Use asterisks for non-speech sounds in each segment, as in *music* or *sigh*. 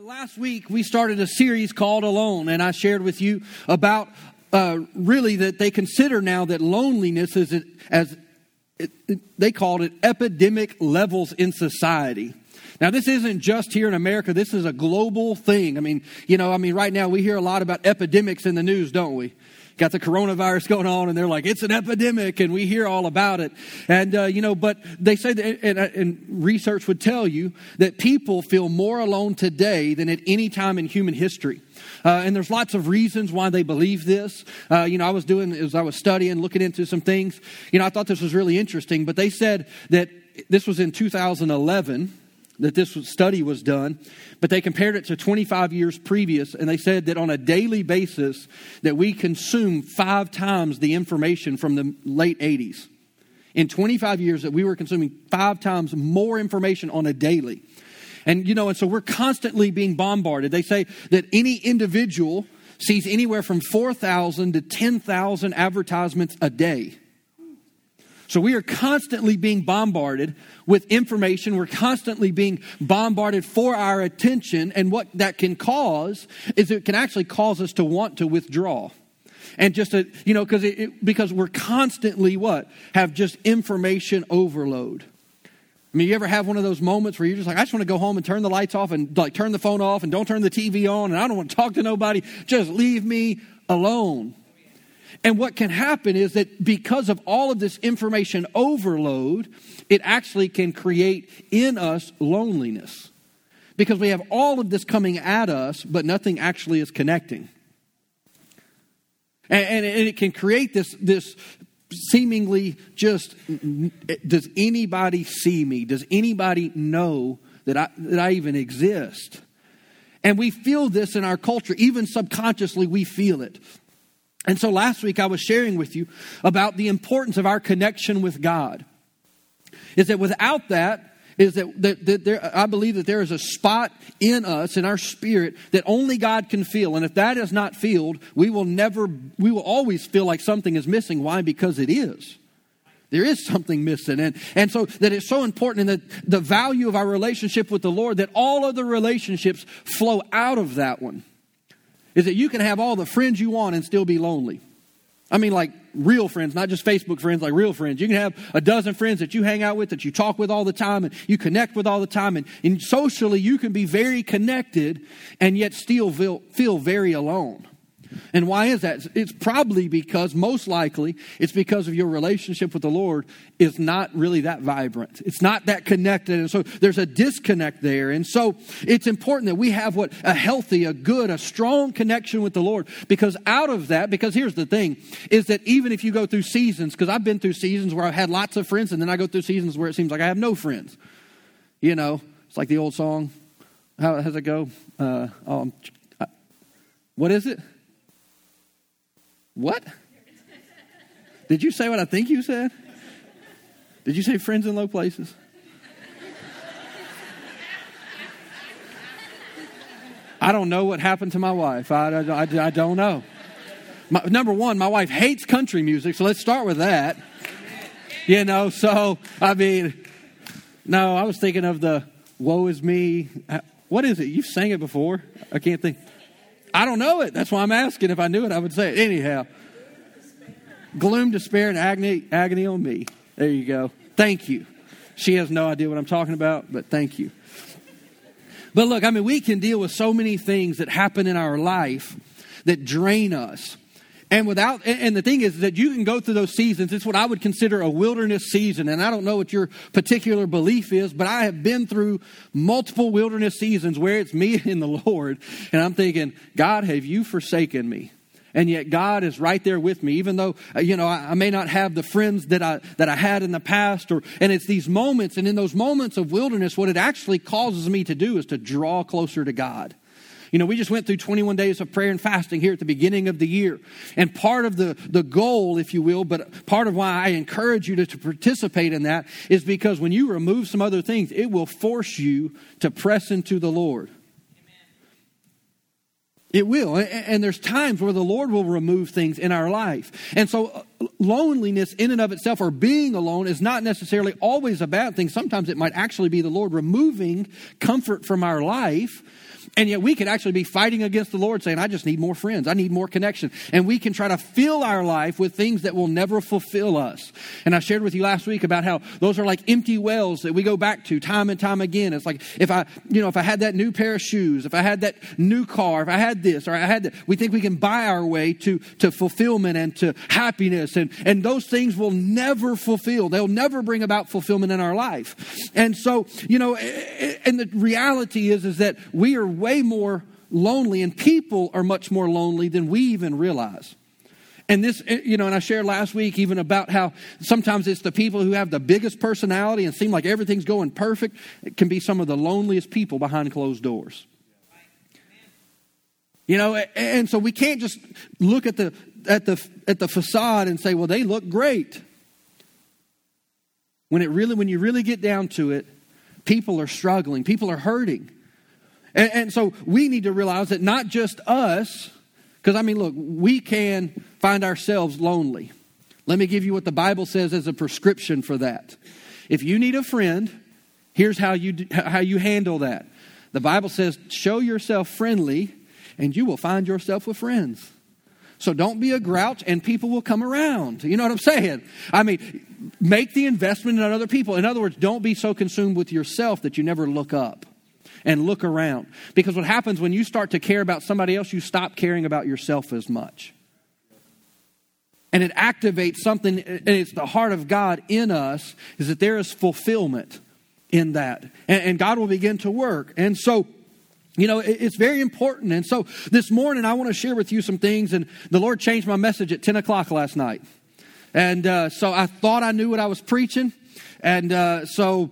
last week we started a series called Alone, and I shared with you about uh, really that they consider now that loneliness is as it, it, they called it epidemic levels in society. Now, this isn't just here in America. This is a global thing. I mean, you know, I mean, right now we hear a lot about epidemics in the news, don't we? Got the coronavirus going on and they're like it's an epidemic and we hear all about it. And uh, you know but they say that and, and, research would tell you that people feel more alone today than at any time in human history. Uh, and there's lots of reasons why they believe this. Uh, you know i was doing as i was studying looking into some things. You know i thought this was really interesting but they said that this was in 2011 that this study was done, but they compared it to 25 years previous, and they said that on a daily basis that we consume five times the information from the late 80s. In 25 years, that we were consuming five times more information on a daily. And, you know, and so we're constantly being bombarded. They say that any individual sees anywhere from 4,000 to 10,000 advertisements a day. So we are constantly being bombarded with information. We're constantly being bombarded for our attention. And what that can cause is it can actually cause us to want to withdraw. And just, to, you know, because it, because we're constantly what? Have just information overload. I mean, you ever have one of those moments where you're just like, I just want to go home and turn the lights off and like turn the phone off and don't turn the TV on and I don't want to talk to nobody. Just leave me alone. And what can happen is that because of all of this information overload, it actually can create in us loneliness. Because we have all of this coming at us, but nothing actually is connecting. And, and, it can create this, this seemingly just does anybody see me? Does anybody know that I, that I even exist? And we feel this in our culture, even subconsciously, we feel it. And so last week I was sharing with you about the importance of our connection with God. Is that without that, is that, that, that there, I believe that there is a spot in us, in our spirit, that only God can feel. And if that is not filled, we will never, we will always feel like something is missing. Why? Because it is. There is something missing. And, and so that it's so important and that the value of our relationship with the Lord, that all other relationships flow out of that one is that you can have all the friends you want and still be lonely. I mean, like real friends, not just Facebook friends, like real friends. You can have a dozen friends that you hang out with, that you talk with all the time, and you connect with all the time. And, and socially, you can be very connected and yet still feel, feel very alone. And why is that? It's probably because, most likely, it's because of your relationship with the Lord is not really that vibrant. It's not that connected. And so there's a disconnect there. And so it's important that we have what? A healthy, a good, a strong connection with the Lord. Because out of that, because here's the thing, is that even if you go through seasons, because I've been through seasons where I've had lots of friends, and then I go through seasons where it seems like I have no friends. You know, it's like the old song. How does it go? Uh, oh, what is it? What? Did you say what I think you said? Did you say friends in low places? I don't know what happened to my wife. I, I, I don't know. My, number one, my wife hates country music, so let's start with that. You know, so, I mean, no, I was thinking of the woe is me. Uh, what is it? You've sang it before. I can't think. I don't know it. That's why I'm asking. If I knew it, I would say it. Anyhow, gloom, despair, and agony, agony on me. There you go. Thank you. She has no idea what I'm talking about, but thank you. But look, I mean, we can deal with so many things that happen in our life that drain us. And without, and the thing is that you can go through those seasons. It's what I would consider a wilderness season. And I don't know what your particular belief is, but I have been through multiple wilderness seasons where it's me *laughs* and the Lord. And I'm thinking, God, have you forsaken me? and yet God is right there with me, even though uh, you know I, I, may not have the friends that I that I had in the past, or and it's these moments, and in those moments of wilderness, what it actually causes me to do is to draw closer to God. You know, we just went through 21 days of prayer and fasting here at the beginning of the year. And part of the, the goal, if you will, but part of why I encourage you to, to participate in that is because when you remove some other things, it will force you to press into the Lord. It will. And there's times where the Lord will remove things in our life. And so uh, loneliness in and of itself or being alone is not necessarily always a bad thing. Sometimes it might actually be the Lord removing comfort from our life And yet we could actually be fighting against the Lord saying, I just need more friends. I need more connection. And we can try to fill our life with things that will never fulfill us. And I shared with you last week about how those are like empty wells that we go back to time and time again. It's like if I, you know, if I had that new pair of shoes, if I had that new car, if I had this or I had that, we think we can buy our way to, to fulfillment and to happiness. And, and those things will never fulfill. They'll never bring about fulfillment in our life. And so, you know, and the reality is, is that we are way more lonely, and people are much more lonely than we even realize. And this, eh, you know, and I shared last week even about how sometimes it's the people who have the biggest personality and seem like everything's going perfect. It can be some of the loneliest people behind closed doors. You know, and so we can't just look at the at the at the facade and say, well, they look great. When it really, when you really get down to it, people are struggling, people are hurting. And, and so we need to realize that not just us, because I mean, look, we can find ourselves lonely. Let me give you what the Bible says as a prescription for that. If you need a friend, here's how you, how you handle that. The Bible says, show yourself friendly, and you will find yourself with friends. So don't be a grouch, and people will come around. You know what I'm saying? I mean, make the investment in other people. In other words, don't be so consumed with yourself that you never look up and look around. Because what happens when you start to care about somebody else, you stop caring about yourself as much. And it activates something, and it's the heart of God in us, is that there is fulfillment in that. And, and God will begin to work. And so, you know, it's very important. And so this morning, I want to share with you some things. And the Lord changed my message at 10 o'clock last night. And uh, so I thought I knew what I was preaching. And uh, so,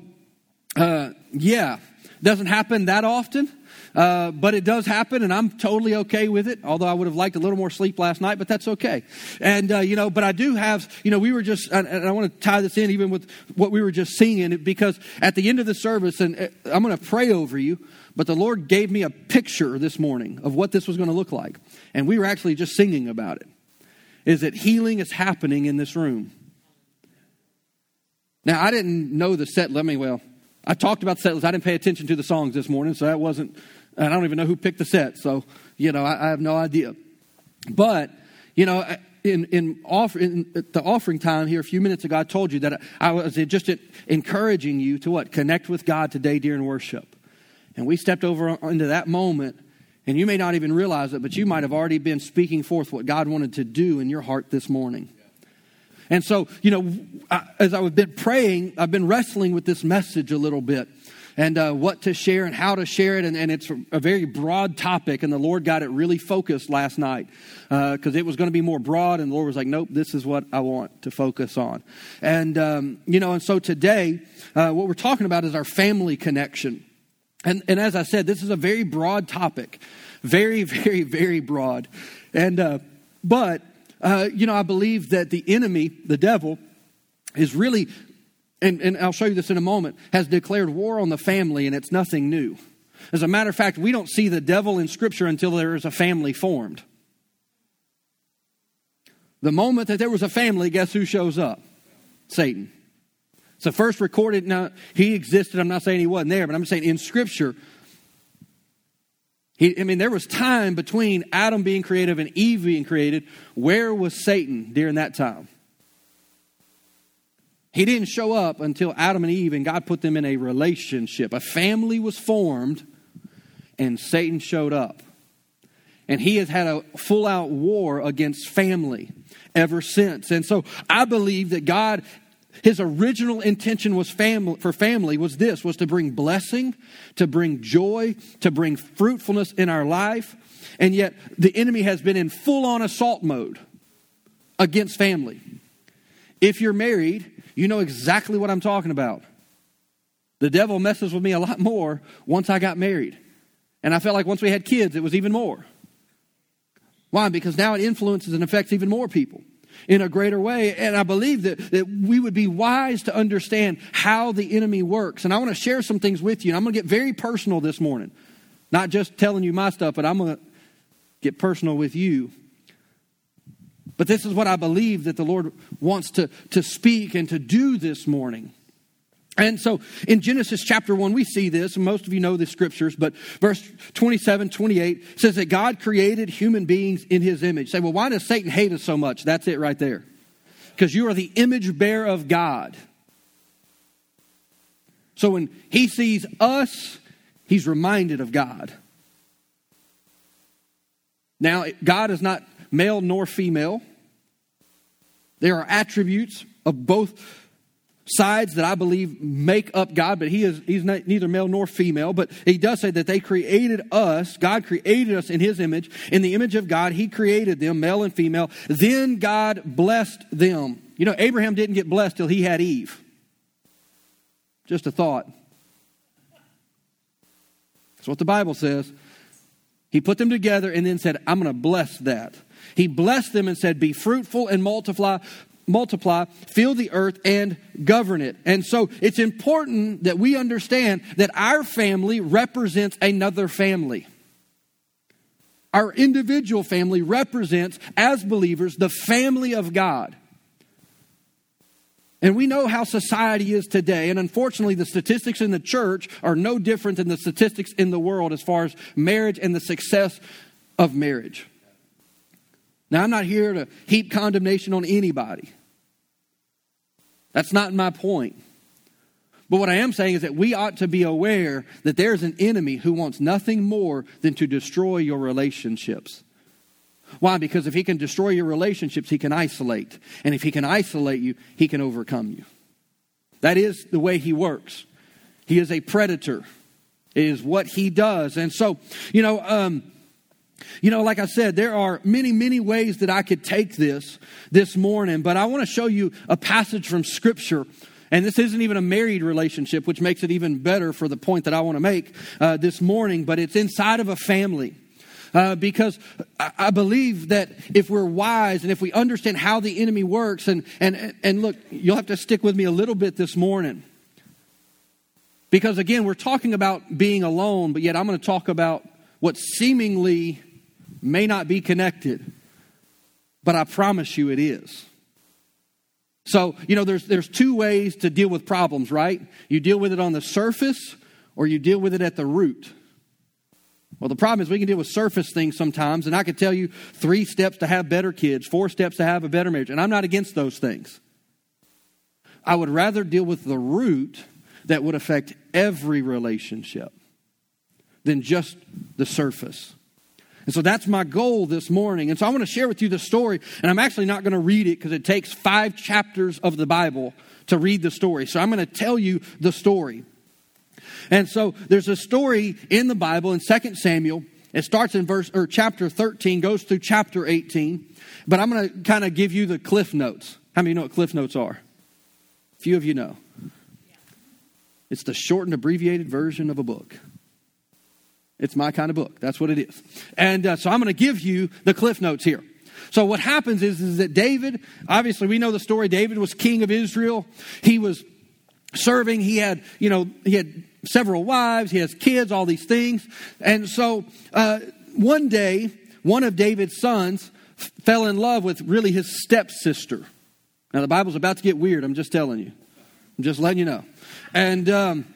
uh, yeah, doesn't happen that often, uh, but it does happen, and I'm totally okay with it. Although I would have liked a little more sleep last night, but that's okay. And uh, you know, but I do have, you know, we were just, and, I want to tie this in even with what we were just singing, because at the end of the service, and uh, I'm going to pray over you, but the Lord gave me a picture this morning of what this was going to look like, and we were actually just singing about it. Is that healing is happening in this room? Now I didn't know the set. Let me well. I talked about the set list. I didn't pay attention to the songs this morning, so that wasn't, I don't even know who picked the set, so, you know, I, I have no idea. But, you know, in, in, offer, in the offering time here a few minutes ago, I told you that I was just encouraging you to what? Connect with God today during worship. And we stepped over into that moment, and you may not even realize it, but you might have already been speaking forth what God wanted to do in your heart this morning. And so, you know, as I've been praying, I've been wrestling with this message a little bit and uh, what to share and how to share it. And, and, it's a very broad topic, and the Lord got it really focused last night because uh, it was going to be more broad. And the Lord was like, nope, this is what I want to focus on. And, um, you know, and so today, uh, what we're talking about is our family connection. And, and as I said, this is a very broad topic, very, *laughs* very, very broad. And, uh, but uh, you know, I believe that the enemy, the devil, is really, and, and I'll show you this in a moment, has declared war on the family, and it's nothing new. As a matter of fact, we don't see the devil in Scripture until there is a family formed. The moment that there was a family, guess who shows up? Satan. So first recorded, now he existed, I'm not saying he wasn't there, but I'm saying in Scripture, he, I mean, there was time between Adam being created and Eve being created. Where was Satan during that time? He didn't show up until Adam and Eve and God put them in a relationship. A family was formed and Satan showed up. And he has had a full out war against family ever since. And so I believe that God his original intention was family, for family was this, was to bring blessing, to bring joy, to bring fruitfulness in our life. And yet the enemy has been in full on assault mode against family. If you're married, you know exactly what I'm talking about. The devil messes with me a lot more once I got married. And I felt like once we had kids, it was even more. Why? Because now it influences and affects even more people in a greater way. And I believe that, that we would be wise to understand how the enemy works. And I want to share some things with you. And I'm going to get very personal this morning. Not just telling you my stuff, but I'm going to get personal with you. But this is what I believe that the Lord wants to, to speak and to do this morning. And so in Genesis chapter 1, we see this, most of you know the scriptures, but verse 27, 28 says that God created human beings in his image. Say, well, why does Satan hate us so much? That's it right there. Because you are the image bearer of God. So when he sees us, he's reminded of God. Now, God is not male nor female. There are attributes of both sides that I believe make up God, but he is he's not, neither male nor female. But he does say that they created us. God created us in his image. In the image of God, he created them, male and female. Then God blessed them. You know, Abraham didn't get blessed till he had Eve. Just a thought. That's what the Bible says. He put them together and then said, I'm going to bless that. He blessed them and said, Be fruitful and multiply, multiply, fill the earth, and govern it. And so it's important that we understand that our family represents another family. Our individual family represents, as believers, the family of God. And we know how society is today. And unfortunately, the statistics in the church are no different than the statistics in the world as far as marriage and the success of marriage. Now, I'm not here to heap condemnation on anybody. That's not my point. But what I am saying is that we ought to be aware that there's an enemy who wants nothing more than to destroy your relationships. Why? Because if he can destroy your relationships, he can isolate. And if he can isolate you, he can overcome you. That is the way he works. He is a predator, it is what he does. And so, you know, um, you know, like I said, there are many, many ways that I could take this this morning, but I want to show you a passage from Scripture. And this isn't even a married relationship, which makes it even better for the point that I want to make uh, this morning, but it's inside of a family. Uh, because I believe that if we're wise and if we understand how the enemy works, and, and, and look, you'll have to stick with me a little bit this morning. Because again, we're talking about being alone, but yet I'm going to talk about what seemingly may not be connected, but I promise you it is. So, you know, there's, there's two ways to deal with problems, right? You deal with it on the surface or you deal with it at the root. Well, the problem is we can deal with surface things sometimes, and I could tell you three steps to have better kids, four steps to have a better marriage, and I'm not against those things. I would rather deal with the root that would affect every relationship than just the surface. And so that's my goal this morning. And so I want to share with you the story. And I'm actually not going to read it because it takes five chapters of the Bible to read the story. So I'm going to tell you the story. And so there's a story in the Bible in 2 Samuel. It starts in verse or chapter 13, goes through chapter 18. But I'm going to kind of give you the CliffNotes. How many of you know what CliffNotes are? Few of you know. It's the shortened, abbreviated version of a book. It's my kind of book. That's what it is. And uh, so I'm going to give you the CliffNotes here. So what happens is, is that David, obviously we know the story. David was king of Israel. He was serving. He had, you know, he had several wives. He has kids, all these things. And so uh, one day, one of David's sons f- fell in love with really his stepsister. Now the Bible's about to get weird. I'm just telling you. I'm just letting you know. And um,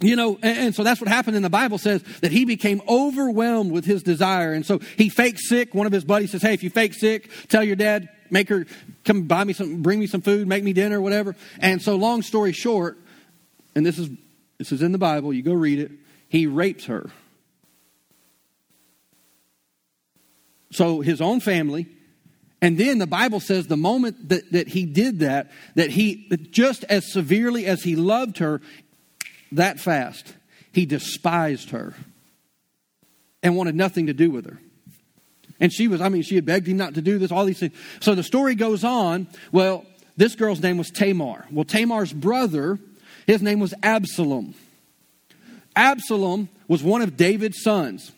you know, and, so that's what happened. in the Bible says that he became overwhelmed with his desire. And so he faked sick. One of his buddies says, Hey, if you fake sick, tell your dad, make her come buy me some, bring me some food, make me dinner, whatever. And so, long story short, and this is, this is in the Bible, you go read it, he rapes her. So his own family, and then the Bible says the moment that, that he did that, that he, just as severely as he loved her, that fast, he despised her and wanted nothing to do with her. And she was, I mean, she had begged him not to do this, all these things. So the story goes on. Well, this girl's name was Tamar. Well, Tamar's brother, his name was Absalom. Absalom was one of David's sons.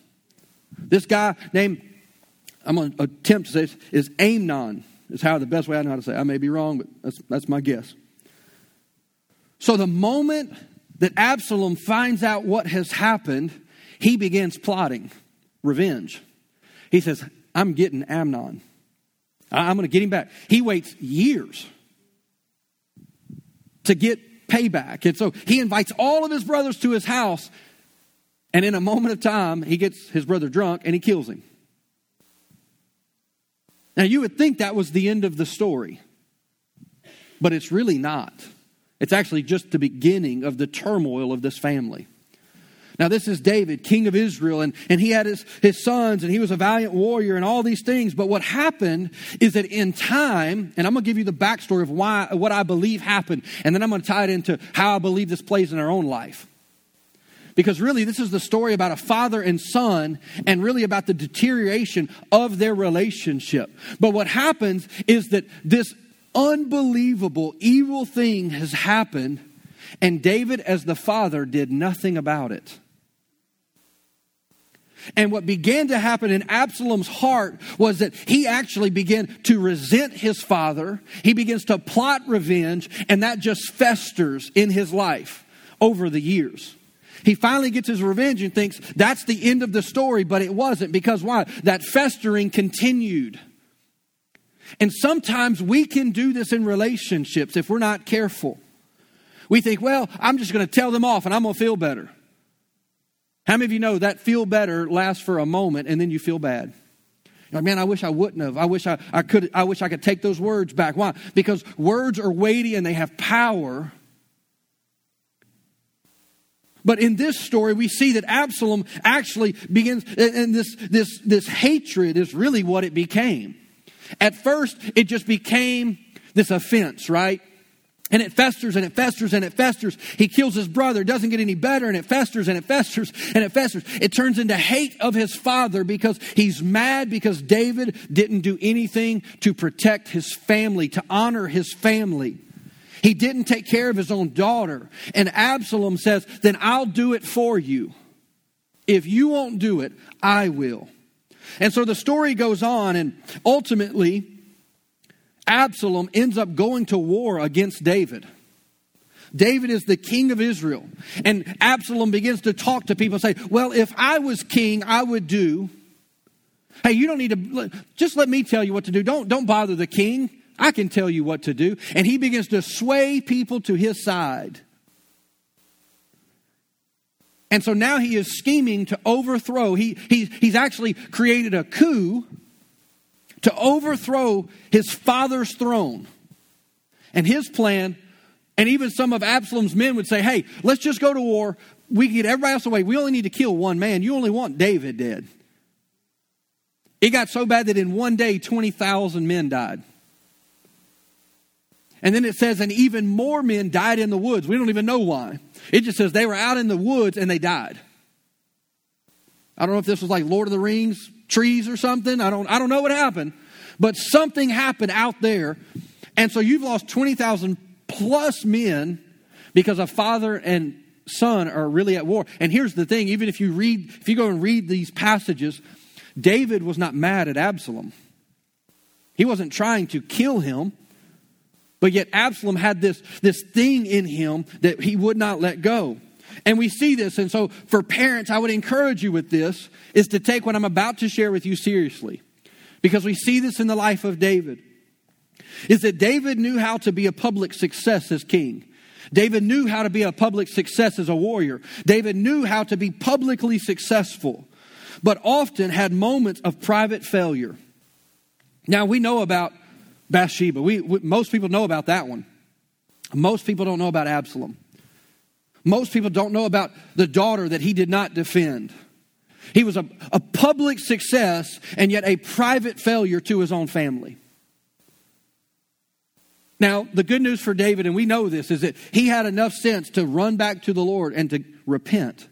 This guy named, I'm going to attempt to say this, is Amnon, is how the best way I know how to say it. I may be wrong, but that's, that's my guess. So the moment that Absalom finds out what has happened, he begins plotting revenge. He says, I'm getting Amnon. I'm going to get him back. He waits years to get payback. And so he invites all of his brothers to his house. And in a moment of time, he gets his brother drunk and he kills him. Now, you would think that was the end of the story, but it's really not. It's actually just the beginning of the turmoil of this family. Now, this is David, king of Israel, and, and he had his, his sons, and he was a valiant warrior, and all these things. But what happened is that in time, and I'm going to give you the backstory of why, what I believe happened, and then I'm going to tie it into how I believe this plays in our own life. Because really, this is the story about a father and son, and really about the deterioration of their relationship. But what happens is that this unbelievable evil thing has happened, and David, as the father, did nothing about it. And what began to happen in Absalom's heart was that he actually began to resent his father. He begins to plot revenge, and that just festers in his life over the years. He finally gets his revenge and thinks that's the end of the story, but it wasn't because why? That festering continued. And sometimes we can do this in relationships if we're not careful. We think, well, I'm just going to tell them off and I'm going to feel better. How many of you know that feel better lasts for a moment and then you feel bad? You're like, man, I wish I wouldn't have. I wish I, I could I wish I could take those words back. Why? Because words are weighty and they have power. But in this story, we see that Absalom actually begins, and this, this, this hatred is really what it became. At first, it just became this offense, right? And it festers and it festers and it festers. He kills his brother, doesn't get any better, and it festers and it festers and it festers. It turns into hate of his father because he's mad because David didn't do anything to protect his family, to honor his family. He didn't take care of his own daughter. And Absalom says, Then I'll do it for you. If you won't do it, I will. And so the story goes on, and ultimately, Absalom ends up going to war against David. David is the king of Israel. And Absalom begins to talk to people and say, Well, if I was king, I would do. Hey, you don't need to, just let me tell you what to do. Don't, don't bother the king. I can tell you what to do. And he begins to sway people to his side. And so now he is scheming to overthrow. He, he, he's actually created a coup to overthrow his father's throne. And his plan, and even some of Absalom's men would say, hey, let's just go to war. We can get everybody else away. We only need to kill one man. You only want David dead. It got so bad that in one day, 20,000 men died. And then it says, and even more men died in the woods. We don't even know why. It just says they were out in the woods and they died. I don't know if this was like Lord of the Rings trees or something. I don't, I don't know what happened, but something happened out there. And so you've lost 20,000 plus men because a father and son are really at war. And here's the thing even if you read, if you go and read these passages, David was not mad at Absalom. He wasn't trying to kill him. But yet Absalom had this, this thing in him that he would not let go. And we see this. And so for parents, I would encourage you with this is to take what I'm about to share with you seriously. Because we see this in the life of David. Is that David knew how to be a public success as king. David knew how to be a public success as a warrior. David knew how to be publicly successful, but often had moments of private failure. Now we know about Bathsheba. We, we, most people know about that one. Most people don't know about Absalom. Most people don't know about the daughter that he did not defend. He was a, a public success and yet a private failure to his own family. Now, the good news for David, and we know this, is that he had enough sense to run back to the Lord and to repent.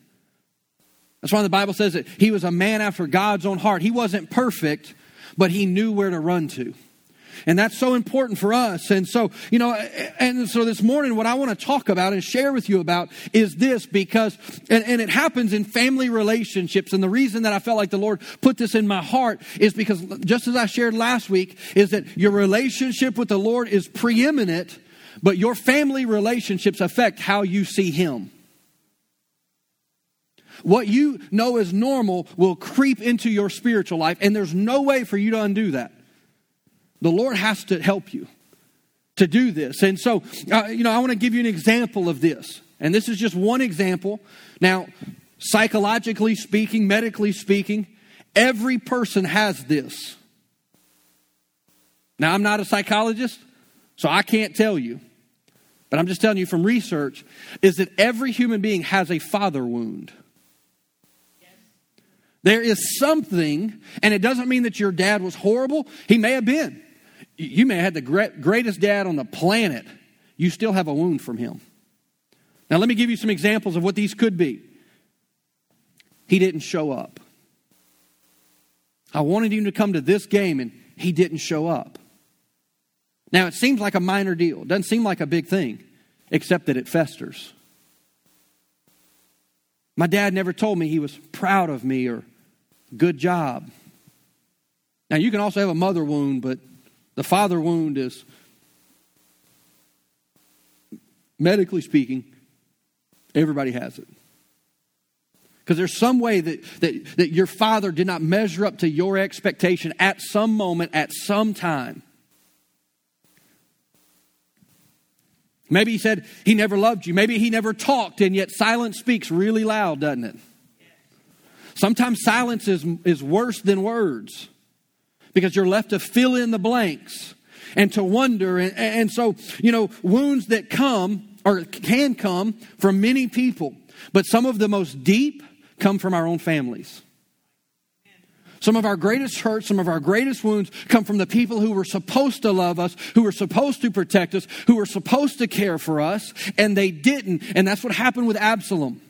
That's why the Bible says that he was a man after God's own heart. He wasn't perfect, but he knew where to run to. And that's so important for us. And so, you know, and so this morning, what I want to talk about and share with you about is this because, and, and it happens in family relationships. And the reason that I felt like the Lord put this in my heart is because just as I shared last week, is that your relationship with the Lord is preeminent, but your family relationships affect how you see Him. What you know as normal will creep into your spiritual life, and there's no way for you to undo that. The Lord has to help you. to do this. And so, uh, you know, I want to give you an example of this. And this is just one example. Now, psychologically speaking, medically speaking, every person has this. Now, I'm not a psychologist, so I can't tell you. But I'm just telling you from research is that every human being has a father wound. There is something, and it doesn't mean that your dad was horrible. He may have been. You may have had the greatest dad on the planet. You still have a wound from him. Now, let me give you some examples of what these could be. He didn't show up. I wanted him to come to this game, and he didn't show up. Now, it seems like a minor deal. It doesn't seem like a big thing, except that it festers. My dad never told me he was proud of me or good job. Now, you can also have a mother wound, but the father wound is, medically speaking, everybody has it. Because there's some way that, that, that your father did not measure up to your expectation at some moment, at some time. Maybe he said he never loved you. Maybe he never talked, and yet silence speaks really loud, doesn't it? Sometimes silence is, is worse than words because you're left to fill in the blanks and to wonder. And, and so, you know, wounds that come or can come from many people, but some of the most deep come from our own families. Some of our greatest hurts, some of our greatest wounds come from the people who were supposed to love us, who were supposed to protect us, who were supposed to care for us, and they didn't. And that's what happened with Absalom.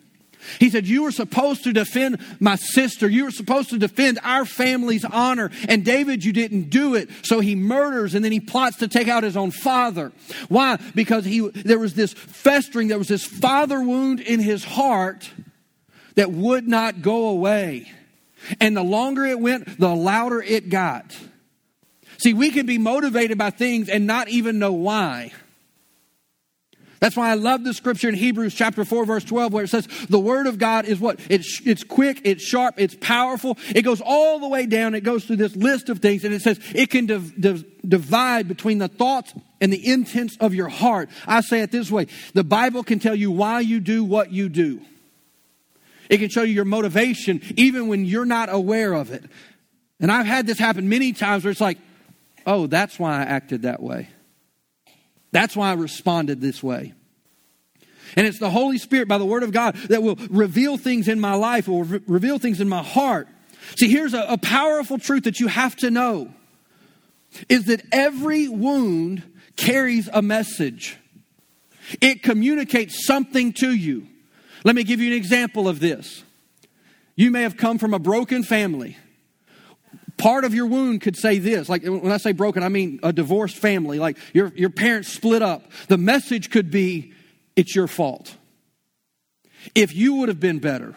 He said, You were supposed to defend my sister. You were supposed to defend our family's honor. And David, you didn't do it. So he murders and then he plots to take out his own father. Why? Because he, there was this festering, there was this father wound in his heart that would not go away. And the longer it went, the louder it got. See, we can be motivated by things and not even know why. That's why I love the scripture in Hebrews chapter 4 verse 12 where it says the word of God is what? It's, it's quick, it's sharp, it's powerful. It goes all the way down. It goes through this list of things and it says it can div- div- divide between the thoughts and the intents of your heart. I say it this way. The Bible can tell you why you do what you do. It can show you your motivation even when you're not aware of it. And I've had this happen many times where it's like, oh, that's why I acted that way. That's why I responded this way. And it's the Holy Spirit by the Word of God that will reveal things in my life, will re- reveal things in my heart. See, here's a, a powerful truth that you have to know is that every wound carries a message. It communicates something to you. Let me give you an example of this. You may have come from a broken family. Part of your wound could say this. Like when I say broken, I mean a divorced family. Like your, your parents split up. The message could be, it's your fault. If you would have been better,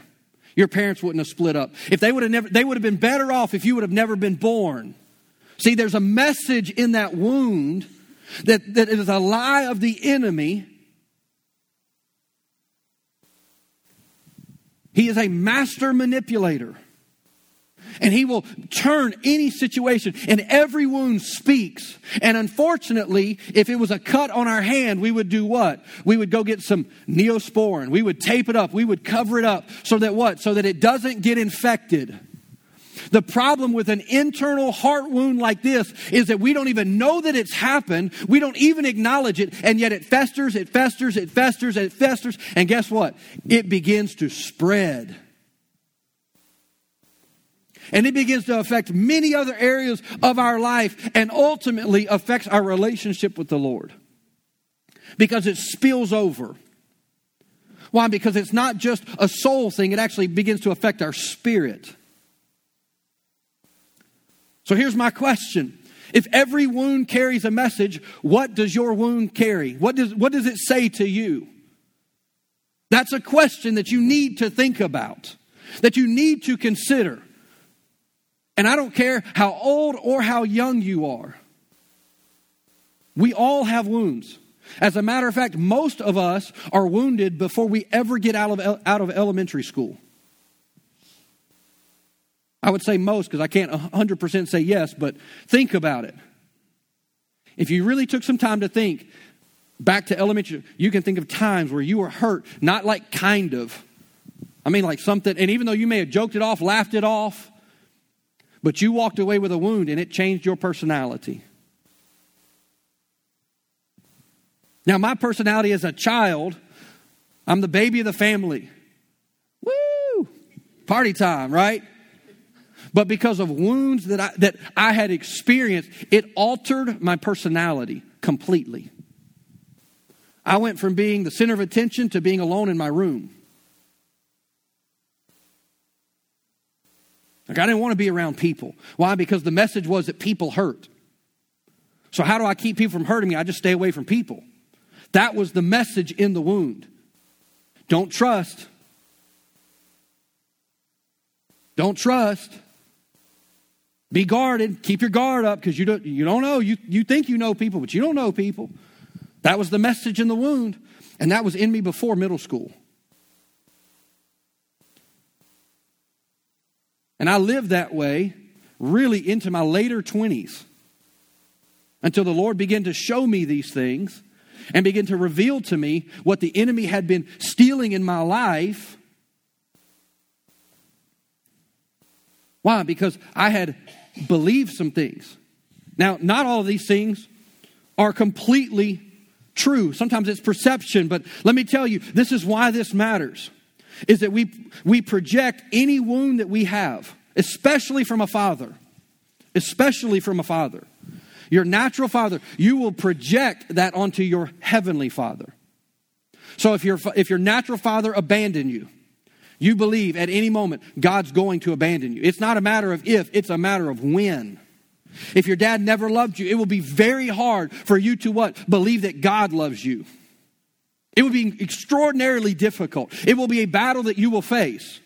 your parents wouldn't have split up. If they would have never, they would have been better off if you would have never been born. See, there's a message in that wound that, that is a lie of the enemy. He is a master manipulator and he will turn any situation and every wound speaks and unfortunately if it was a cut on our hand we would do what we would go get some neosporin we would tape it up we would cover it up so that what so that it doesn't get infected the problem with an internal heart wound like this is that we don't even know that it's happened. We don't even acknowledge it. And yet it festers, it festers, it festers, it festers. And guess what? It begins to spread. And it begins to affect many other areas of our life and ultimately affects our relationship with the Lord. Because it spills over. Why? Because it's not just a soul thing, it actually begins to affect our spirit. So here's my question. If every wound carries a message, what does your wound carry? What does, what does it say to you? That's a question that you need to think about, that you need to consider. And I don't care how old or how young you are. We all have wounds. As a matter of fact, most of us are wounded before we ever get out of, out of elementary school. I would say most because I can't 100% say yes, but think about it. If you really took some time to think back to elementary, you can think of times where you were hurt, not like kind of. I mean, like something, and even though you may have joked it off, laughed it off, but you walked away with a wound and it changed your personality. Now, my personality as a child, I'm the baby of the family. Woo! Party time, right? But because of wounds that I, that I had experienced, it altered my personality completely. I went from being the center of attention to being alone in my room. Like, I didn't want to be around people. Why? Because the message was that people hurt. So, how do I keep people from hurting me? I just stay away from people. That was the message in the wound. Don't trust. Don't trust. Be guarded. Keep your guard up because you don't, you don't know. You, you think you know people, but you don't know people. That was the message in the wound. And that was in me before middle school. And I lived that way really into my later 20s until the Lord began to show me these things and begin to reveal to me what the enemy had been stealing in my life. Why? Because I had believed some things. Now, not all of these things are completely true. Sometimes it's perception, but let me tell you, this is why this matters. Is that we we project any wound that we have, especially from a father, especially from a father your natural father, you will project that onto your heavenly father. So if your, if your natural father abandoned you, you believe at any moment God's going to abandon you. It's not a matter of if, it's a matter of when. If your dad never loved you, it will be very hard for you to what? Believe that God loves you. It will be extraordinarily difficult. It will be a battle that you will face.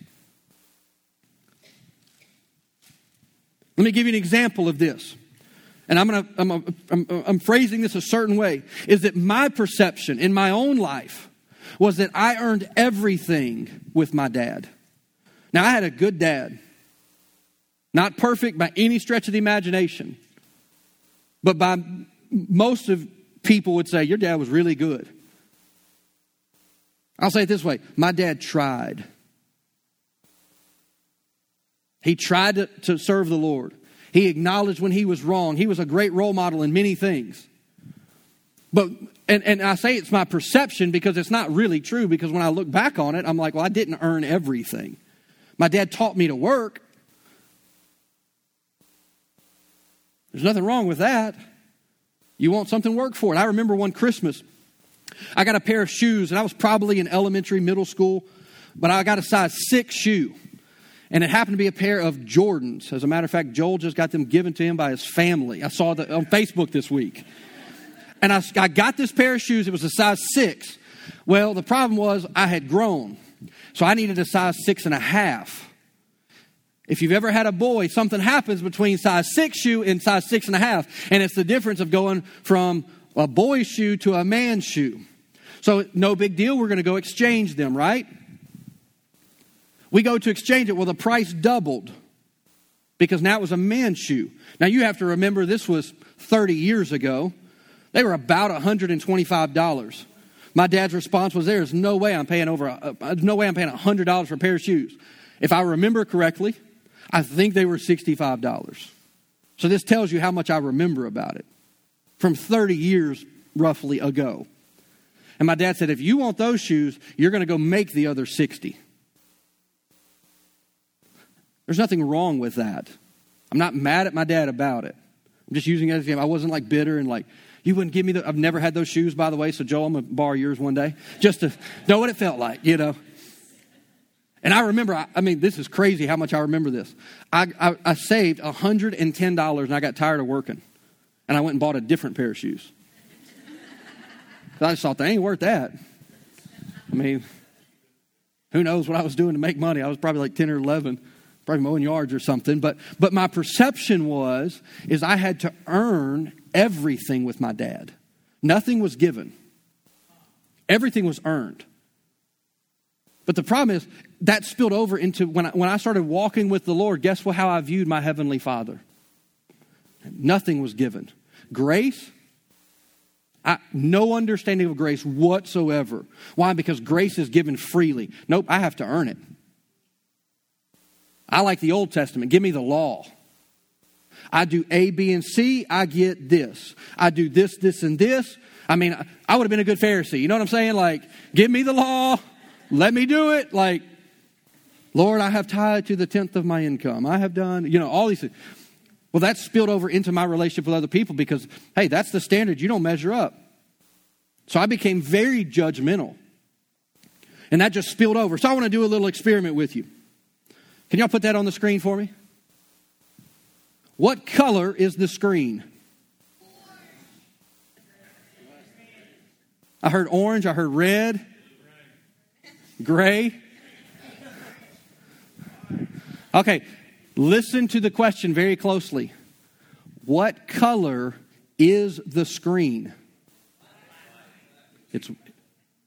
Let me give you an example of this and I'm, gonna, I'm, I'm, I'm phrasing this a certain way, is that my perception in my own life was that I earned everything with my dad. Now, I had a good dad. Not perfect by any stretch of the imagination, but by most of people would say, Your dad was really good. I'll say it this way my dad tried. He tried to, to serve the Lord. He acknowledged when he was wrong. He was a great role model in many things. But, and, and I say it's my perception because it's not really true because when I look back on it, I'm like, well, I didn't earn everything. My dad taught me to work. There's nothing wrong with that. You want something, work for it. I remember one Christmas, I got a pair of shoes, and I was probably in elementary, middle school, but I got a size six shoe. And it happened to be a pair of Jordans. As a matter of fact, Joel just got them given to him by his family. I saw that on Facebook this week. And I, I got this pair of shoes. It was a size six. Well, the problem was I had grown. So I needed a size six and a half. If you've ever had a boy, something happens between size six shoe and size six and a half. And it's the difference of going from a boy's shoe to a man's shoe. So no big deal. We're going to go exchange them, right? We go to exchange it. Well, the price doubled because now it was a man's shoe. Now you have to remember this was 30 years ago. They were about $125. My dad's response was, "There's no way I'm paying over, uh, no way I'm paying $100 for a pair of shoes." If I remember correctly, I think they were $65. So this tells you how much I remember about it from 30 years roughly ago. And my dad said, "If you want those shoes, you're going to go make the other 60." There's nothing wrong with that. I'm not mad at my dad about it. I'm just using it as a game. I wasn't like bitter and like, you wouldn't give me the. I've never had those shoes, by the way, so Joe, I'm going to borrow yours one day just to know what it felt like, you know. And I remember, I, I mean, this is crazy how much I remember this. I, I, I saved $110 and I got tired of working. And I went and bought a different pair of shoes. I just thought, they ain't worth that. I mean, who knows what I was doing to make money? I was probably like 10 or 11 probably mowing yards or something. But, but my perception was, is I had to earn everything with my dad. Nothing was given. Everything was earned. But the problem is that spilled over into when I, when I started walking with the Lord, guess what, how I viewed my Heavenly Father? Nothing was given. Grace, I, no understanding of grace whatsoever. Why? Because grace is given freely. Nope, I have to earn it. I like the Old Testament. Give me the law. I do A, B, and C, I get this. I do this, this, and this. I mean, I would have been a good Pharisee. You know what I'm saying? Like, give me the law, let me do it. Like, Lord, I have tied to the tenth of my income. I have done, you know, all these things. Well, that spilled over into my relationship with other people because, hey, that's the standard. You don't measure up. So I became very judgmental. And that just spilled over. So I want to do a little experiment with you. Can y'all put that on the screen for me? What color is the screen? I heard orange, I heard red, gray. Okay, listen to the question very closely. What color is the screen? It's,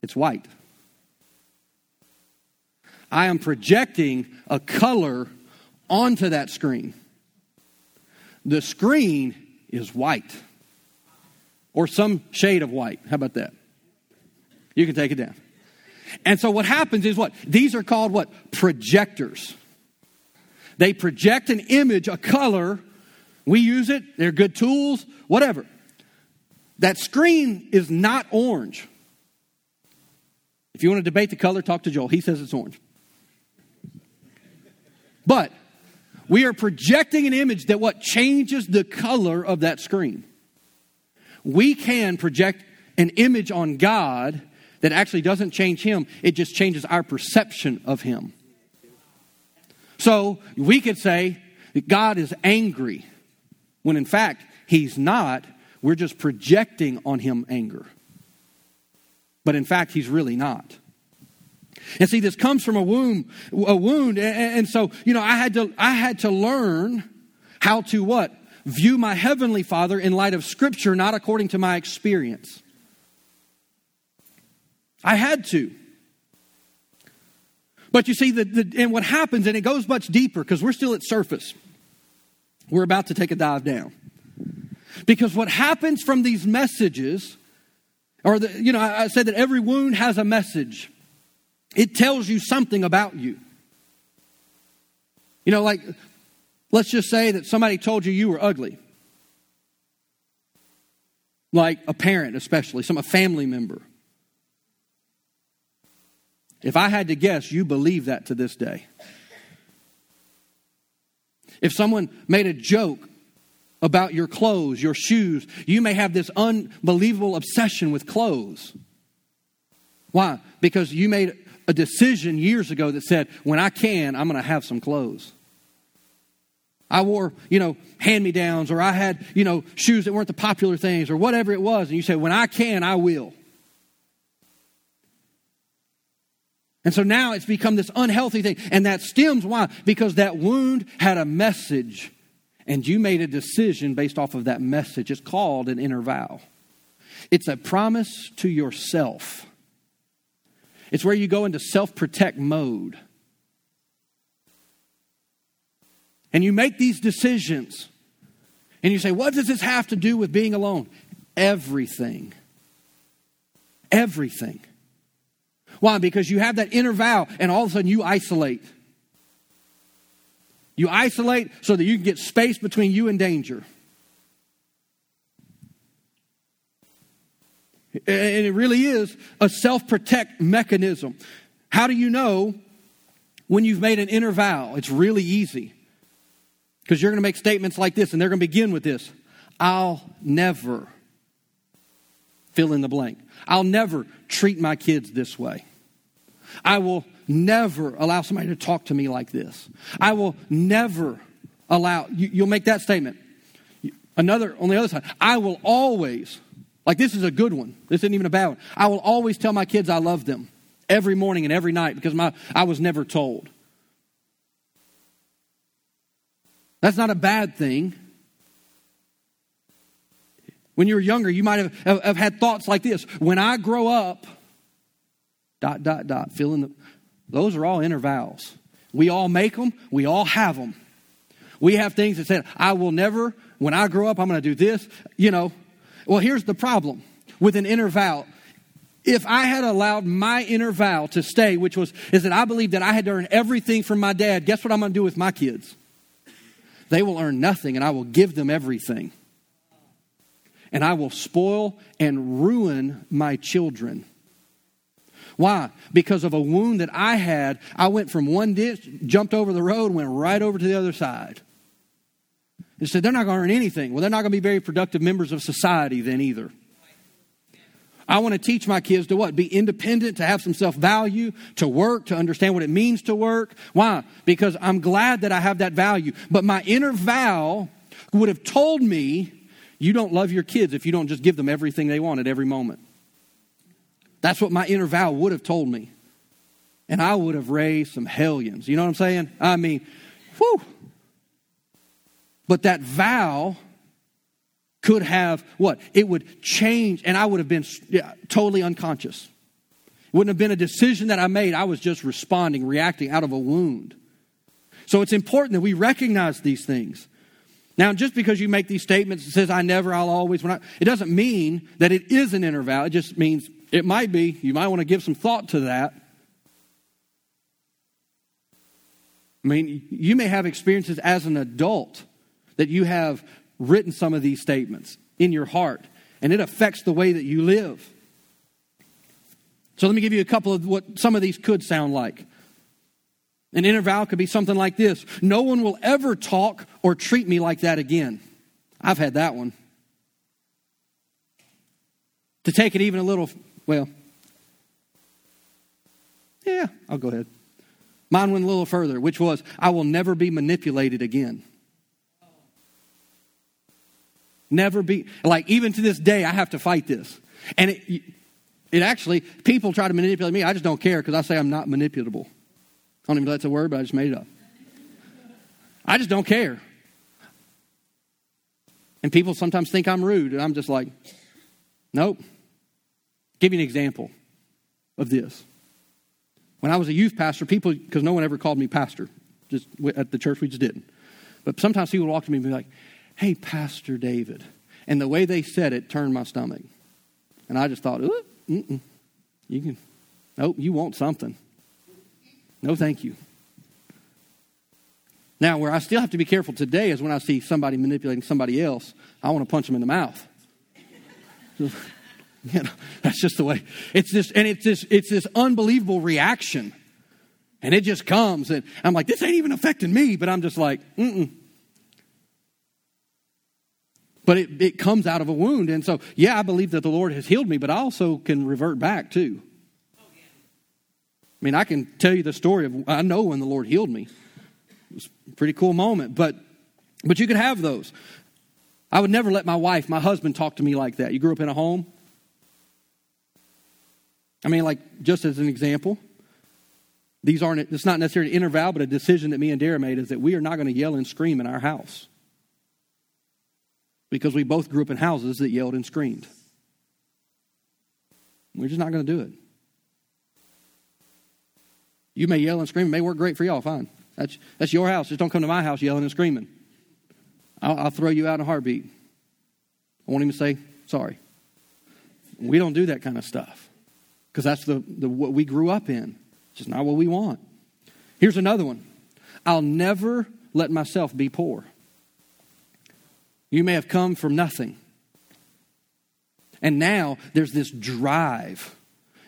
it's white. I am projecting a color onto that screen. The screen is white or some shade of white. How about that? You can take it down. And so what happens is what? These are called what? Projectors. They project an image, a color. We use it, they're good tools, whatever. That screen is not orange. If you want to debate the color, talk to Joel. He says it's orange. But we are projecting an image that what changes the color of that screen. We can project an image on God that actually doesn't change him, it just changes our perception of him. So we could say that God is angry when in fact he's not. We're just projecting on him anger. But in fact, he's really not. And see, this comes from a wound, a wound. And, so, you know, I had to, I had to learn how to what? View my heavenly father in light of scripture, not according to my experience. I had to. But you see, the, the, and what happens, and it goes much deeper because we're still at surface. We're about to take a dive down. Because what happens from these messages, or the, you know, I, I said that every wound has a message. It tells you something about you. You know, like, let's just say that somebody told you you were ugly. Like a parent, especially, some a family member. If I had to guess, you believe that to this day. If someone made a joke about your clothes, your shoes, you may have this unbelievable obsession with clothes. Why? Because you made a decision years ago that said, when I can, I'm going to have some clothes. I wore, you know, hand me downs, or I had, you know, shoes that weren't the popular things, or whatever it was. And you say, when I can, I will. And so now it's become this unhealthy thing. And that stems why? Because that wound had a message, and you made a decision based off of that message. It's called an inner vow. It's a promise to yourself it's where you go into self protect mode. And you make these decisions. And you say, What does this have to do with being alone? Everything. Everything. Why? Because you have that inner vow, and all of a sudden you isolate. You isolate so that you can get space between you and danger. And it really is a self protect mechanism. How do you know when you've made an inner vow? It's really easy. Because you're going to make statements like this, and they're going to begin with this I'll never fill in the blank. I'll never treat my kids this way. I will never allow somebody to talk to me like this. I will never allow, you, will make that statement. Another, on the other side, I will always like, this is a good one. This isn't even a bad one. I will always tell my kids I love them every morning and every night because my, I was never told. That's not a bad thing. When you were younger, you might have, have, have had thoughts like this. When I grow up, dot, dot, dot, the. Those are all inner vows. We all make them, we all have them. We have things that said, I will never, when I grow up, I'm going to do this. You know, well, here's the problem with an inner vow. If I had allowed my inner vow to stay, which was is that I believe that I had to earn everything from my dad, guess what I'm going to do with my kids? They will earn nothing, and I will give them everything. And I will spoil and ruin my children. Why? Because of a wound that I had, I went from one ditch, jumped over the road, went right over to the other side. And said, they're not going to earn anything. Well, they're not going to be very productive members of society then either. I want to teach my kids to what? Be independent, to have some self value, to work, to understand what it means to work. Why? Because I'm glad that I have that value. But my inner vow would have told me, you don't love your kids if you don't just give them everything they want at every moment. That's what my inner vow would have told me. And I would have raised some hellions. You know what I'm saying? I mean, whew. But that vow could have what? It would change, and I would have been yeah, totally unconscious. It wouldn't have been a decision that I made. I was just responding, reacting out of a wound. So it's important that we recognize these things. Now, just because you make these statements, it says, I never, I'll always, when I, it doesn't mean that it is an inner vow. It just means it might be. You might want to give some thought to that. I mean, you may have experiences as an adult that you have written some of these statements in your heart, and it affects the way that you live. So let me give you a couple of what some of these could sound like. An inner vow could be something like this No one will ever talk or treat me like that again. I've had that one. To take it even a little, well, yeah, I'll go ahead. Mine went a little further, which was, I will never be manipulated again. Never be, like, even to this day, I have to fight this. And it, it actually, people try to manipulate me. I just don't care because I say I'm not manipulable. I don't even know that's a word, but I just made it up. I just don't care. And people sometimes think I'm rude, and I'm just like, nope. Give you an example of this. When I was a youth pastor, people, because no one ever called me pastor, just at the church we just didn't. But sometimes people would walk to me and be like, Hey, Pastor David. And the way they said it turned my stomach. And I just thought, you can, nope, you want something. No, thank you. Now, where I still have to be careful today is when I see somebody manipulating somebody else, I want to punch them in the mouth. *laughs* you know, that's just the way. It's this, and it's this, it's this unbelievable reaction. And it just comes, and I'm like, this ain't even affecting me, but I'm just like, mm but it, it comes out of a wound. And so, yeah, I believe that the Lord has healed me, but I also can revert back too. I mean, I can tell you the story of, I know when the Lord healed me. It was a pretty cool moment, but, but you could have those. I would never let my wife, my husband, talk to me like that. You grew up in a home? I mean, like, just as an example, these aren't, it's not necessarily an inner vow, but a decision that me and Dara made is that we are not going to yell and scream in our house because we both grew up in houses that yelled and screamed. We're just not going to do it. You may yell and scream. It may work great for y'all. Fine. That's, that's your house. Just don't come to my house yelling and screaming. I'll, I'll throw you out in a heartbeat. I won't even say sorry. We don't do that kind of stuff because that's the, the what we grew up in. It's just not what we want. Here's another one. I'll never let myself be poor. You may have come from nothing. And now there's this drive.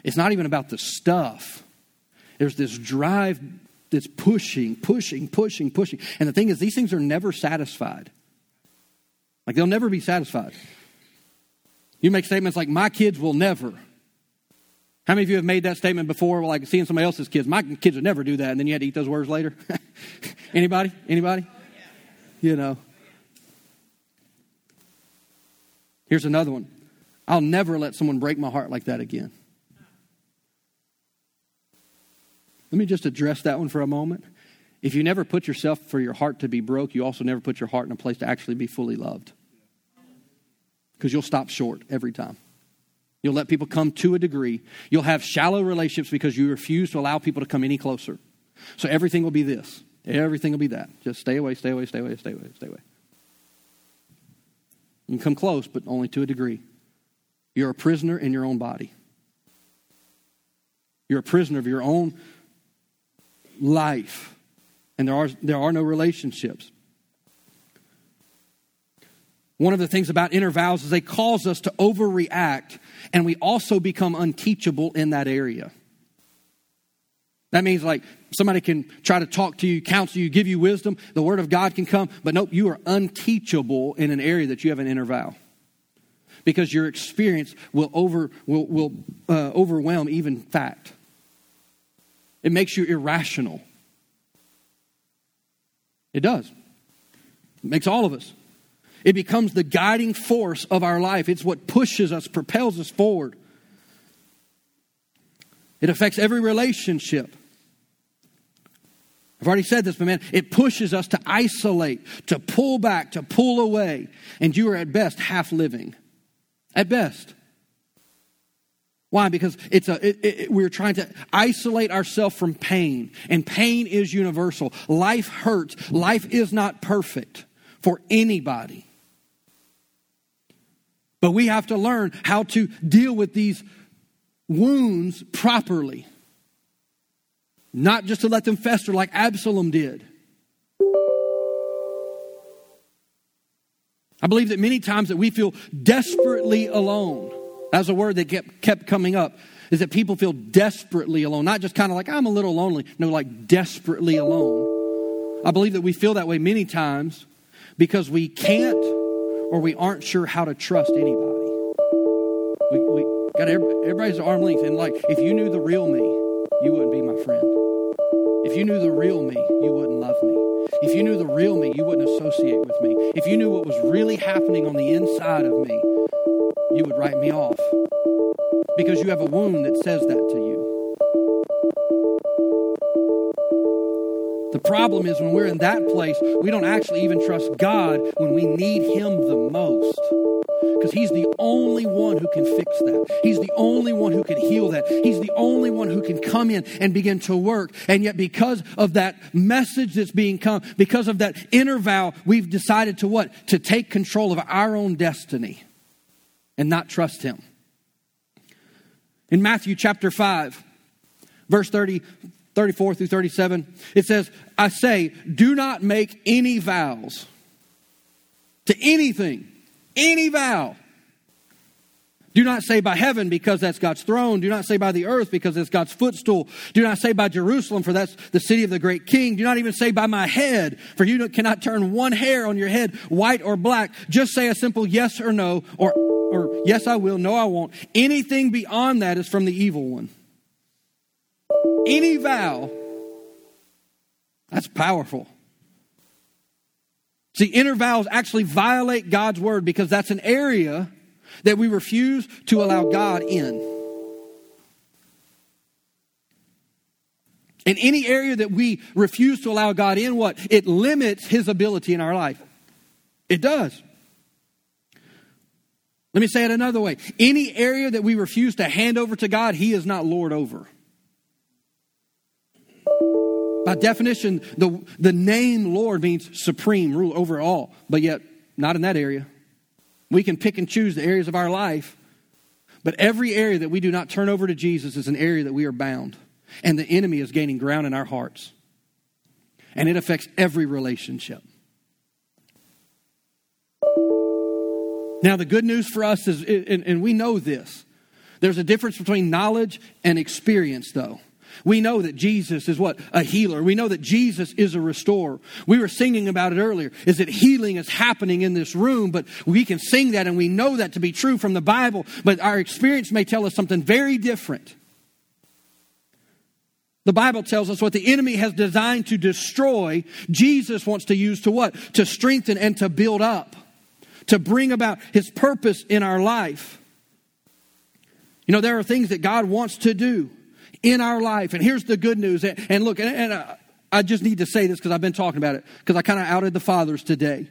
It's not even about the stuff. There's this drive that's pushing, pushing, pushing, pushing. And the thing is, these things are never satisfied. Like they'll never be satisfied. You make statements like, my kids will never. How many of you have made that statement before, like seeing somebody else's kids? My kids would never do that, and then you had to eat those words later? *laughs* Anybody? Anybody? You know. Here's another one I'll never let someone break my heart like that again. Let me just address that one for a moment. If you never put yourself for your heart to be broke, you also never put your heart in a place to actually be fully loved. Because you'll stop short every time. You'll let people come to a degree. You'll have shallow relationships because you refuse to allow people to come any closer. So everything will be this. Everything will be that. Just stay away, stay away, stay away, stay away, stay away. You can come close, but only to a degree. You're a prisoner in your own body. You're a prisoner of your own life. And there are, there are no relationships. One of the things about inner vows is they cause us to overreact, and we also become unteachable in that area. That means like somebody can try to talk to you, counsel you, give you wisdom. The word of God can come, but nope, you are unteachable in an area that you have an inner vow. Because your experience will, over, will, will uh, overwhelm even fact. It makes you irrational. It does. It makes all of us. It becomes the guiding force of our life. It's what pushes us, propels us forward. It affects every relationship. I've already said this, but man, it pushes us to isolate, to pull back, to pull away. And you are at best half living. At best. Why? Because it's a, it, it, we're trying to isolate ourselves from pain, and pain is universal. Life hurts. Life is not perfect for anybody. But we have to learn how to deal with these wounds properly. Not just to let them fester like Absalom did. I believe that many times that we feel desperately alone. That's a word that kept, kept coming up. Is that people feel desperately alone. Not just kind of like, I'm a little lonely. No, like desperately alone. I believe that we feel that way many times because we can't or we aren't sure how to trust anybody. We, we got every, everybody's arm length. And like, if you knew the real me, you wouldn't be my friend. If you knew the real me, you wouldn't love me. If you knew the real me, you wouldn't associate with me. If you knew what was really happening on the inside of me, you would write me off. Because you have a wound that says that to you. The problem is when we're in that place, we don't actually even trust God when we need Him the most. Because He's the only one who can fix that. He's the only one who can heal that. He's the only one who can come in and begin to work. And yet, because of that message that's being come, because of that inner vow, we've decided to what? To take control of our own destiny and not trust Him. In Matthew chapter 5, verse 30, 34 through 37, it says, I say, do not make any vows to anything, any vow. Do not say by heaven because that's God's throne. Do not say by the earth because it's God's footstool. Do not say by Jerusalem for that's the city of the great king. Do not even say by my head for you cannot turn one hair on your head white or black. Just say a simple yes or no or, or yes I will, no I won't. Anything beyond that is from the evil one any vow, that's powerful. See, inner vows actually violate God's word because that's an area that we refuse to allow God in. In any area that we refuse to allow God in, what? It limits his ability in our life. It does. Let me say it another way. Any area that we refuse to hand over to God, he is not Lord over. By definition, the, the name Lord means supreme, rule over all, but yet not in that area. We can pick and choose the areas of our life, but every area that we do not turn over to Jesus is an area that we are bound, and the enemy is gaining ground in our hearts. And it affects every relationship. Now, the good news for us is, and we know this, there's a difference between knowledge and experience, though. We know that Jesus is what? A healer. We know that Jesus is a restorer. We were singing about it earlier. Is that healing is happening in this room, but we can sing that and we know that to be true from the Bible, but our experience may tell us something very different. The Bible tells us what the enemy has designed to destroy, Jesus wants to use to what? To strengthen and to build up, to bring about his purpose in our life. You know, there are things that God wants to do in our life. And here's the good news. And and look, and, and uh, I just need to say this because I've been talking about it because I kind of outed the fathers today.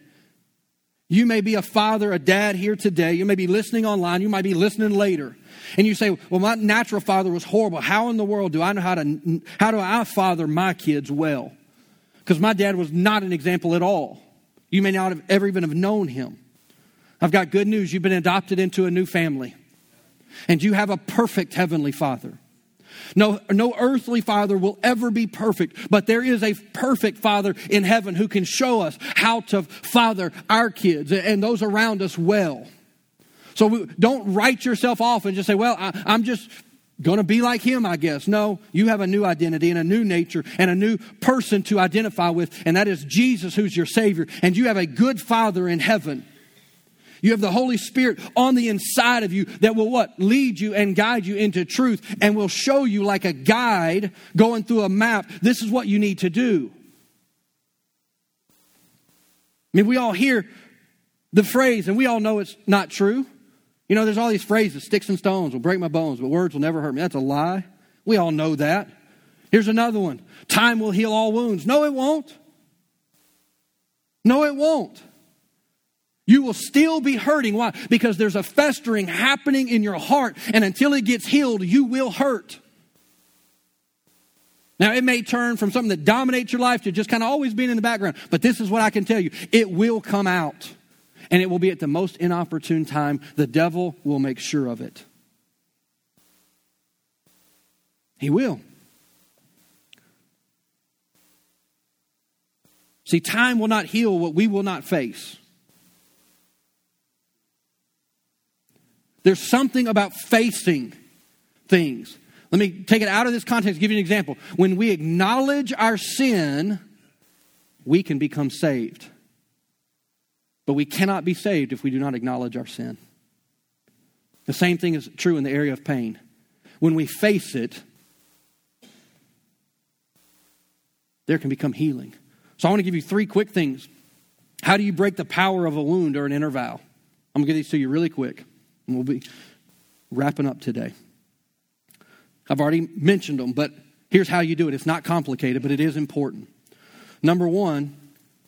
You may be a father, a dad here today. You may be listening online. You might be listening later. And you say, well, my natural father was horrible. How in the world do I know how to, how do I father my kids well? Because my dad was not an example at all. You may not have ever even have known him. I've got good news. You've been adopted into a new family. And you have a perfect Heavenly Father. No, no earthly father will ever be perfect, but there is a perfect father in heaven who can show us how to father our kids and those around us well. So we, don't write yourself off and just say, well, I, I'm just going to be like him, I guess. No, you have a new identity and a new nature and a new person to identify with, and that is Jesus, who's your Savior. And you have a good Father in heaven you have the Holy Spirit on the inside of you that will what? Lead you and guide you into truth and will show you like a guide going through a map. This is what you need to do. I mean, we all hear the phrase and we all know it's not true. You know, there's all these phrases sticks and stones will break my bones, but words will never hurt me. That's a lie. We all know that. Here's another one time will heal all wounds. No, it won't. No, it won't. You will still be hurting. Why? Because there's a festering happening in your heart, and until it gets healed, you will hurt. Now, it may turn from something that dominates your life to just kind of always being in the background, but this is what I can tell you it will come out, and it will be at the most inopportune time. The devil will make sure of it. He will. See, time will not heal what we will not face. There's something about facing things. Let me take it out of this context, give you an example. When we acknowledge our sin, we can become saved. But we cannot be saved if we do not acknowledge our sin. The same thing is true in the area of pain. When we face it, there can become healing. So I want to give you three quick things. How do you break the power of a wound or an inner vow? I'm going to give these to you really quick. And we'll be wrapping up today. I've already mentioned them, but here's how you do it. It's not complicated, but it is important. Number one,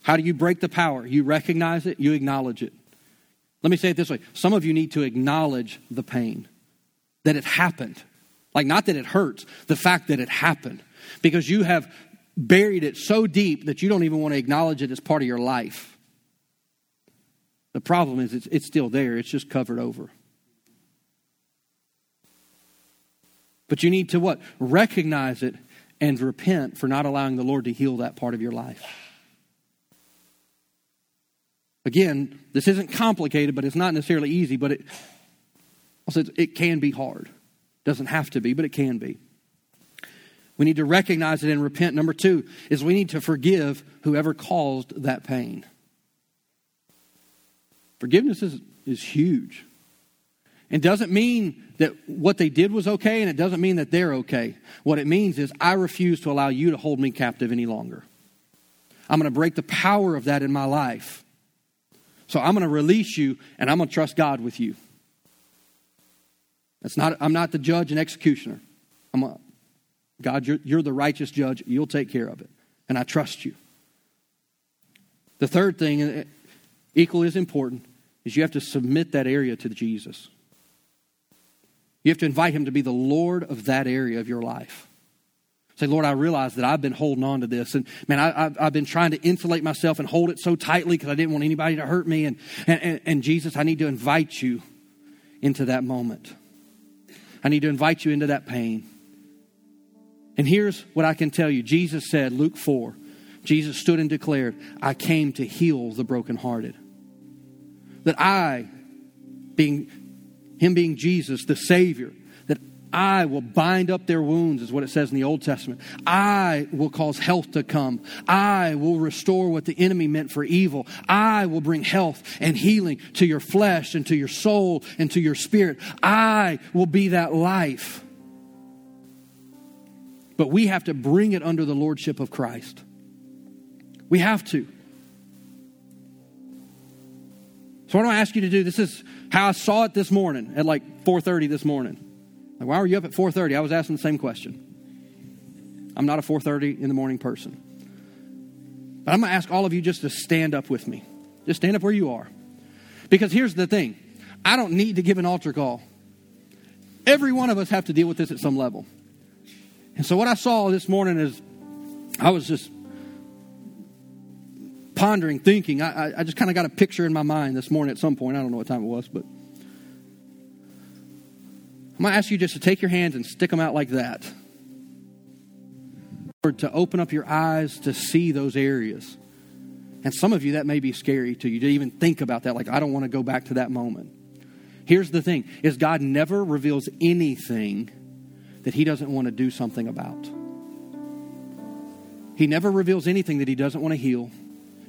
how do you break the power? You recognize it, you acknowledge it. Let me say it this way some of you need to acknowledge the pain, that it happened. Like, not that it hurts, the fact that it happened. Because you have buried it so deep that you don't even want to acknowledge it as part of your life. The problem is, it's, it's still there, it's just covered over. But you need to what? Recognize it and repent for not allowing the Lord to heal that part of your life. Again, this isn't complicated, but it's not necessarily easy, but it also it can be hard. Doesn't have to be, but it can be. We need to recognize it and repent. Number two is we need to forgive whoever caused that pain. Forgiveness is, is huge. It doesn't mean that what they did was okay, and it doesn't mean that they're okay. What it means is, I refuse to allow you to hold me captive any longer. I'm going to break the power of that in my life. So I'm going to release you, and I'm going to trust God with you. That's not, I'm not the judge and executioner. I'm a, God, you're, you're the righteous judge. You'll take care of it. And I trust you. The third thing, eh, equally as important, is you have to submit that area to Jesus. You have to invite Him to be the Lord of that area of your life. Say, Lord, I realize that I've been holding on to this. And man, I, have been trying to insulate myself and hold it so tightly because I didn't want anybody to hurt me. And, and, and Jesus, I need to invite you into that moment. I need to invite you into that pain. And here's what I can tell you Jesus said, Luke 4, Jesus stood and declared, I came to heal the brokenhearted. That I, being him being Jesus, the Savior, that I will bind up their wounds, is what it says in the Old Testament. I will cause health to come. I will restore what the enemy meant for evil. I will bring health and healing to your flesh and to your soul and to your spirit. I will be that life. But we have to bring it under the lordship of Christ. We have to. So what do I ask you to do? This is how I saw it this morning at like 4:30 this morning. Like, why were you up at 4:30? I was asking the same question. I'm not a 4:30 in the morning person. But I'm going to ask all of you just to stand up with me. Just stand up where you are. Because here's the thing. I don't need to give an altar call. Every one of us have to deal with this at some level. And so what I saw this morning is I was just pondering, thinking. I, I just kind of got a picture in my mind this morning at some point. I don't know what time it was, but I'm going to ask you just to take your hands and stick them out like that. Or to open up your eyes to see those areas. And some of you, that may be scary to you to even think about that. Like, I don't want to go back to that moment. Here's the thing is God never reveals anything that he doesn't want to do something about. He never reveals anything that he doesn't want to heal.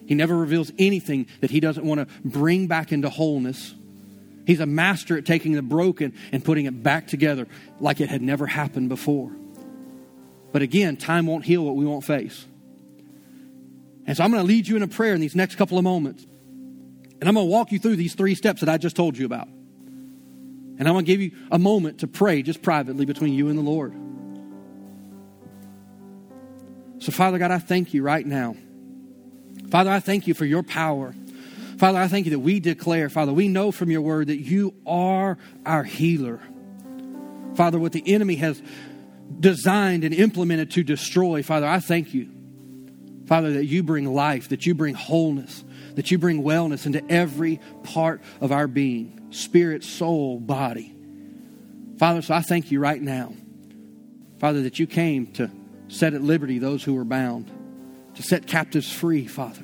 He never reveals anything that he doesn't want to bring back into wholeness. He's a master at taking the broken and putting it back together like it had never happened before. But again, time won't heal what we won't face. And so I'm going to lead you in a prayer in these next couple of moments. And I'm going to walk you through these three steps that I just told you about. And I'm going to give you a moment to pray just privately between you and the Lord. So, Father God, I thank you right now. Father, I thank you for your power. Father, I thank you that we declare, Father, we know from your word that you are our healer. Father, what the enemy has designed and implemented to destroy, Father, I thank you. Father, that you bring life, that you bring wholeness, that you bring wellness into every part of our being spirit, soul, body. Father, so I thank you right now, Father, that you came to set at liberty those who were bound, to set captives free, Father.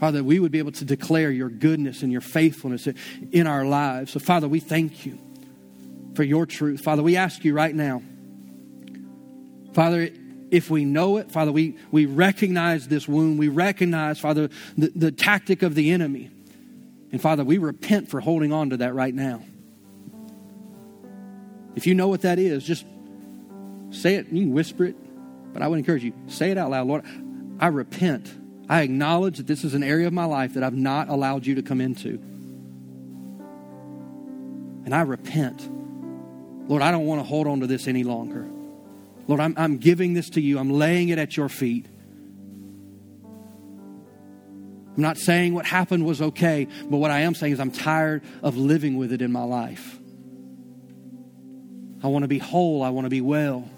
Father, we would be able to declare your goodness and your faithfulness in our lives. So, Father, we thank you for your truth. Father, we ask you right now, Father, if we know it, Father, we, we recognize this wound. We recognize, Father, the, the tactic of the enemy. And Father, we repent for holding on to that right now. If you know what that is, just say it. You can whisper it, but I would encourage you say it out loud. Lord, I repent I acknowledge that this is an area of my life that I've not allowed you to come into. And I repent. Lord, I don't want to hold on to this any longer. Lord, I'm, I'm giving this to you, I'm laying it at your feet. I'm not saying what happened was okay, but what I am saying is I'm tired of living with it in my life. I want to be whole, I want to be well.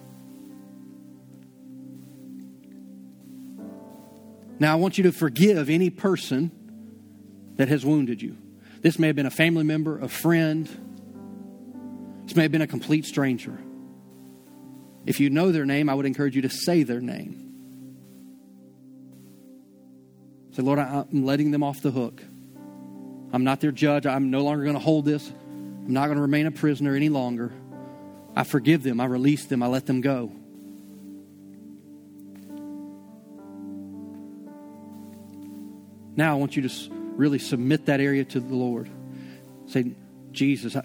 Now, I want you to forgive any person that has wounded you. This may have been a family member, a friend, this may have been a complete stranger. If you know their name, I would encourage you to say their name. Say, Lord, I'm letting them off the hook. I'm not their judge. I'm no longer going to hold this. I'm not going to remain a prisoner any longer. I forgive them. I release them. I let them go. Now I want you to really submit that area to the Lord. Say, Jesus, I,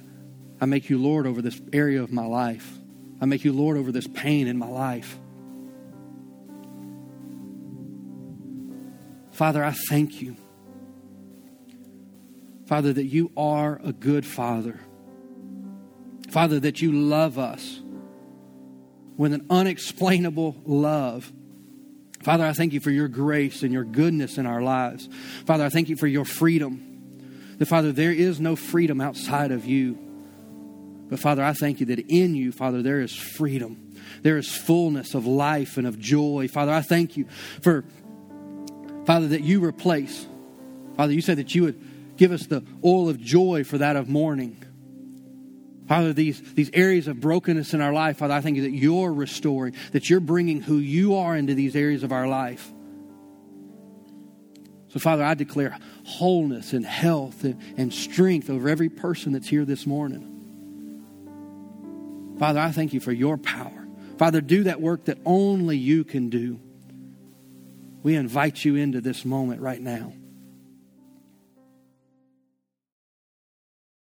I make you Lord over this area of my life. I make you Lord over this pain in my life. Father, I thank you. Father, that you are a good Father. Father, that you love us with an unexplainable love. Father, I thank you for your grace and your goodness in our lives. Father, I thank you for your freedom. That, Father, there is no freedom outside of you. But, Father, I thank you that in you, Father, there is freedom. There is fullness of life and of joy. Father, I thank you for, Father, that you replace. Father, you said that you would give us the oil of joy for that of mourning. Father, these, these areas of brokenness in our life, Father, I thank you that you're restoring, that you're bringing who you are into these areas of our life. So, Father, I declare wholeness and health and, and strength over every person that's here this morning. Father, I thank you for your power. Father, do that work that only you can do. We invite you into this moment right now.